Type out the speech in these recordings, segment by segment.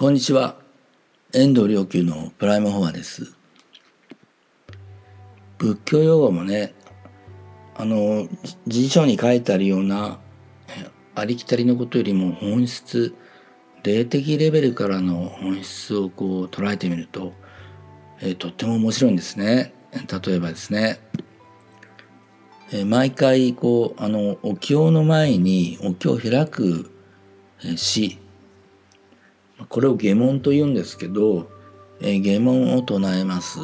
こんにちは。遠藤良久のプライムフォアです。仏教用語もね、あの、辞書に書いてあるようなありきたりのことよりも本質、霊的レベルからの本質をこう捉えてみると、えー、とっても面白いんですね。例えばですね、えー、毎回こうあのお経の前にお経を開く詩これを下門と言うんですけど、えー、下門を唱えます。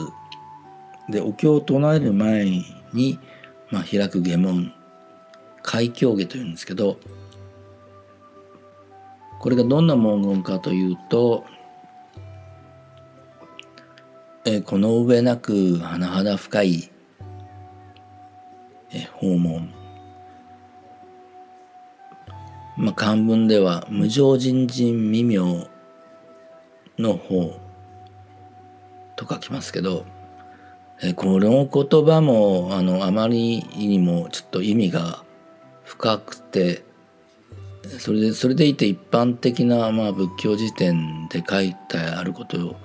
で、お経を唱える前に、まあ、開く下門、開教下というんですけど、これがどんな文言かというと、え、この上なく甚だ深い、え、訪問。まあ、漢文では無常人人未明の方と書きますけど、えこの言葉もあのあまりにもちょっと意味が深くてそれでそれでいて一般的な、まあ、仏教辞典で書いてあること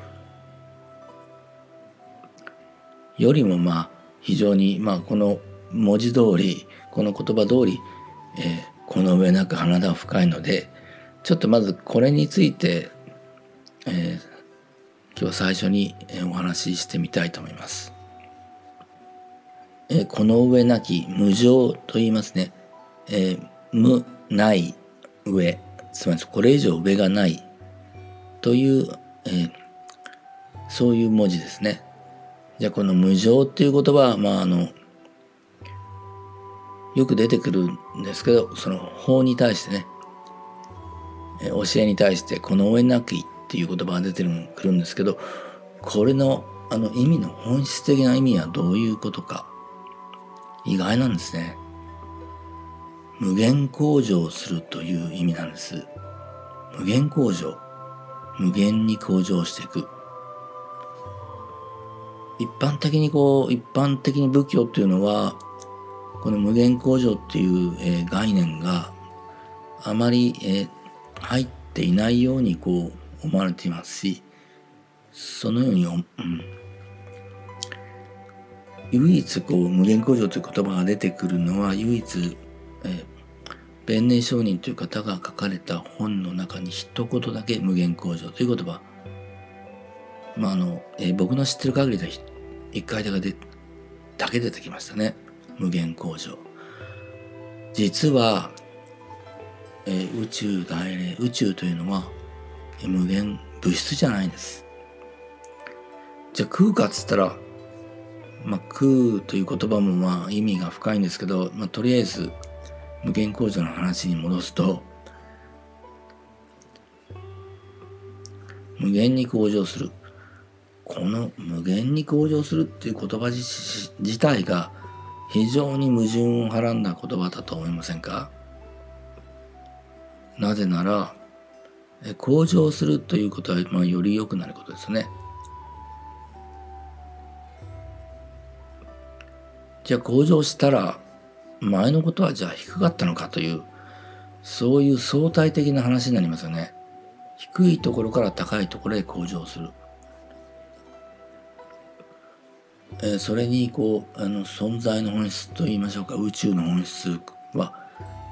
よりもまあ非常に、まあ、この文字通りこの言葉通り、えー、この上なく花田深いのでちょっとまずこれについてえー、今日最初にお話ししてみたいと思います。えー、この上なき無常と言いますね。えー、無ない上つまりこれ以上上がないという、えー、そういう文字ですね。じゃあこの無常っていう言葉はまああのよく出てくるんですけどその法に対してね、教えに対してこの上なきっていう言葉が出てくるんですけどこれのあの意味の本質的な意味はどういうことか意外なんですね。無限向上するという意味なんです。無限向上。無限に向上していく。一般的にこう、一般的に仏教っていうのは、この無限向上っていう、えー、概念があまり、えー、入っていないようにこう思われていますしそのように、うん、唯一こう無限工場という言葉が出てくるのは唯一、えー、弁明上人という方が書かれた本の中に一言だけ無限工場という言葉。まああの、えー、僕の知ってる限りで一回だけでだけ出てきましたね。無限工場実は、えー、宇宙大霊宇宙というのは無限物質じゃないんです。じゃあ空かっつったら、まあ、空という言葉もまあ意味が深いんですけど、まあ、とりあえず無限構造の話に戻すと無限に向上するこの無限に向上するっていう言葉自体が非常に矛盾をはらんだ言葉だと思いませんか？なぜなら向上するということは、まあ、より良くなることですね。じゃあ向上したら前のことはじゃあ低かったのかというそういう相対的な話になりますよね。低いところから高いところへ向上する。えー、それにこうあの存在の本質といいましょうか宇宙の本質は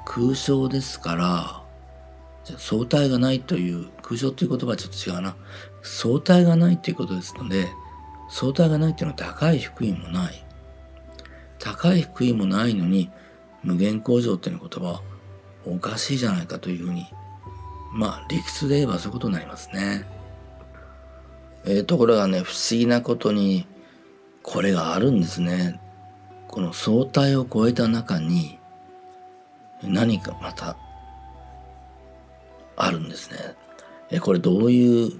空想ですから相対がないという空想という言葉はちょっと違うな相対がないということですので相対がないというのは高い低いもない高い低いもないのに無限向上という言葉はおかしいじゃないかというふうにまあ理屈で言えばそういうことになりますね。えー、ところがね不思議なことにこれがあるんですね。この相対を超えた中に何かまたあるんですね。えこれどういう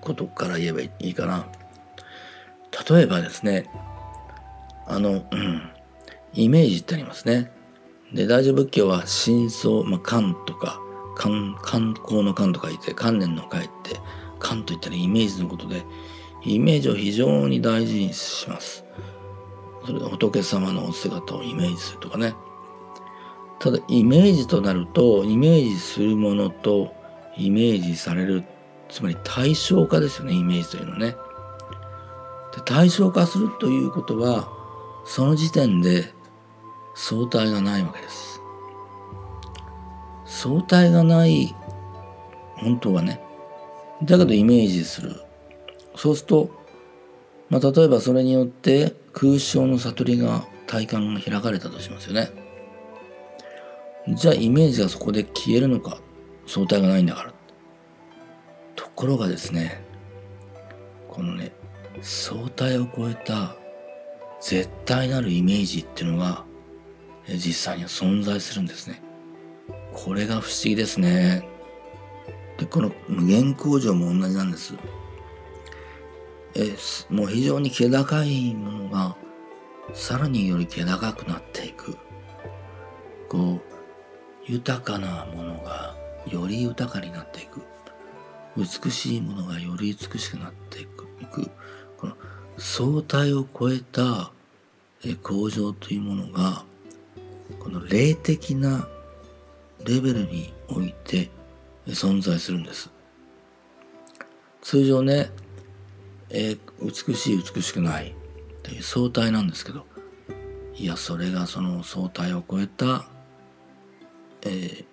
ことから言えばいいかな？例えばですね、あの、うん、イメージってありますね。で、大乗仏教は真相、まあ、観とか、観、観光の観と書いて、観念の書いて、観といったらイメージのことで、イメージを非常に大事にします。それで仏様のお姿をイメージするとかね。ただイメージとなるとイメージするものとイメージされるつまり対象化ですよねイメージというのね。で対象化するということはその時点で相対がないわけです。相対がない本当はねだけどイメージするそうすると、まあ、例えばそれによって空想の悟りが体感が開かれたとしますよねじゃあイメージがそこで消えるのか相対がないんだから。ところがですねこのね相対を超えた絶対なるイメージっていうのが実際には存在するんですね。これが不思議ですね。でこの無限工場も同じなんです。えもう非常に気高いものがさらにより気高くなっていく。こう豊かなものがより豊かになっていく。美しいものがより美しくなっていく。この相対を超えた向上というものがこの霊的なレベルにおいて存在するんです。通常ね、えー、美しい美しくない。という相対なんですけどいやそれがその相対を超えた、えー、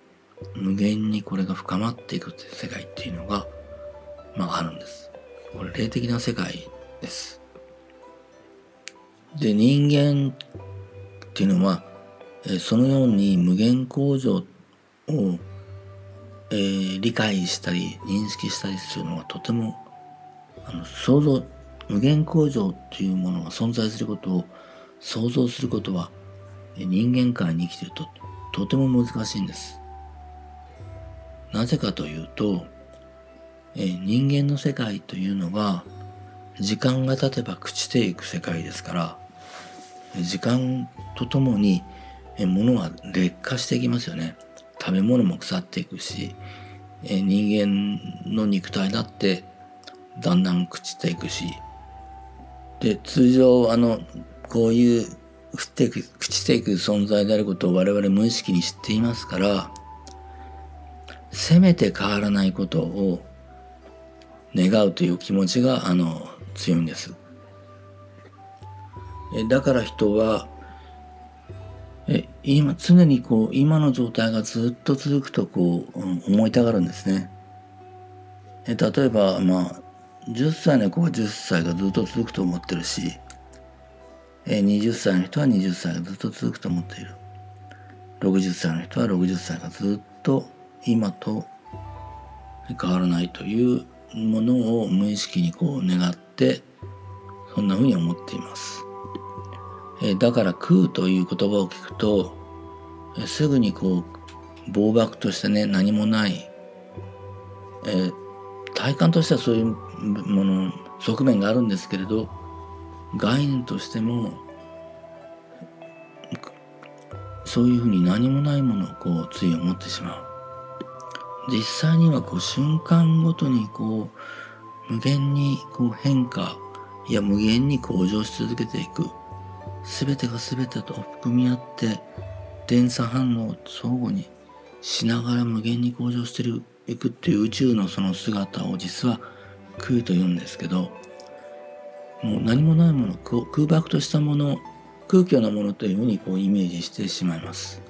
無限にこれが深まっていくという世界っていうのがまああるんです。これ霊的な世界です。で人間っていうのは、えー、そのように無限工場をえー、理解したり認識したりするのがとてもあの想像無限工場っていうものが存在することを想像することは人間界に生きてると。とても難しいんです。なぜかというと、え、人間の世界というのは時間が経てば朽ちていく世界ですから時間とともに物は劣化していきますよね。食べ物も腐っていくし、え人間の肉体だってだんだん朽ちていくしで通常あのこういう朽っていく朽ちていく存在であることを我々無意識に知っていますからせめて変わらないことを願うという気持ちがあの強いんです。えだから人はえ今常にこう今の状態がずっと続くとこう、うん、思いたがるんですね。え例えばまあ10歳の子は10歳がずっと続くと思ってるし20歳の人は20歳がずっと続くと思っている60歳の人は60歳がずっと今と変わらないというものを無意識にこう願ってそんなふうに思っています。だから空という言葉を聞くと、すぐにこう暴漠としてね何もない、え体感としてはそういうもの側面があるんですけれど概念としてもそういうふうに何もないものをこうつい思ってしまう。実際にはこう瞬間ごとにこう無限にこう変化いや無限に向上し続けていく。全てが全てと含み合って電鎖反応を相互にしながら無限に向上していくっていう宇宙のその姿を実は空と言うんですけどもう何もないもの空爆としたもの空虚なものというふうにこうイメージしてしまいます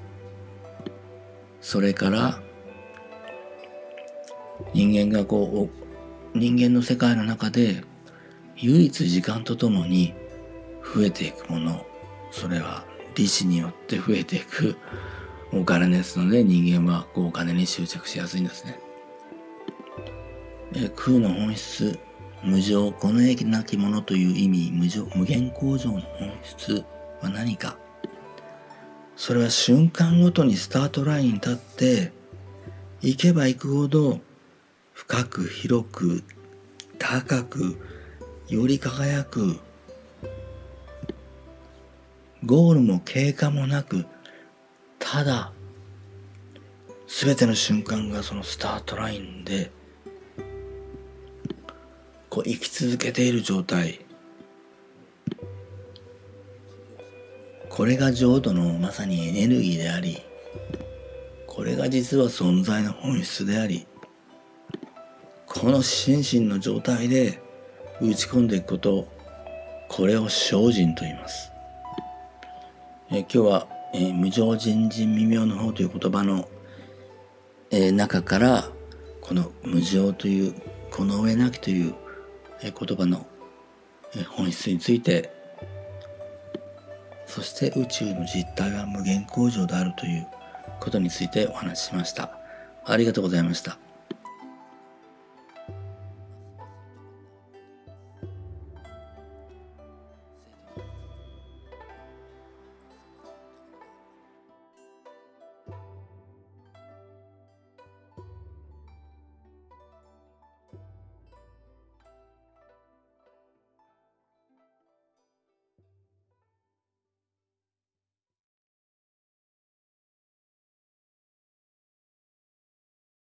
それから人間がこう人間の世界の中で唯一時間とともに増えていくものそれは利子によって増えていくお金ですので人間はこうお金に執着しやすいんですね。え空の本質無常この益なきものという意味無常無限工場の本質は何か？それは瞬間ごとにスタートラインに立って行けば行くほど深く広く高くより輝くゴールも経過もなくただ全ての瞬間がそのスタートラインでこう生き続けている状態これが浄土のまさにエネルギーでありこれが実は存在の本質でありこの心身の状態で打ち込んでいくことこれを精進と言います。え今日は、えー、無常人人未明の方という言葉の、えー、中からこの無常というこの上なきという、言葉の、本質についてそして宇宙の実態は無限工場であるということについてお話ししました。ありがとうございました。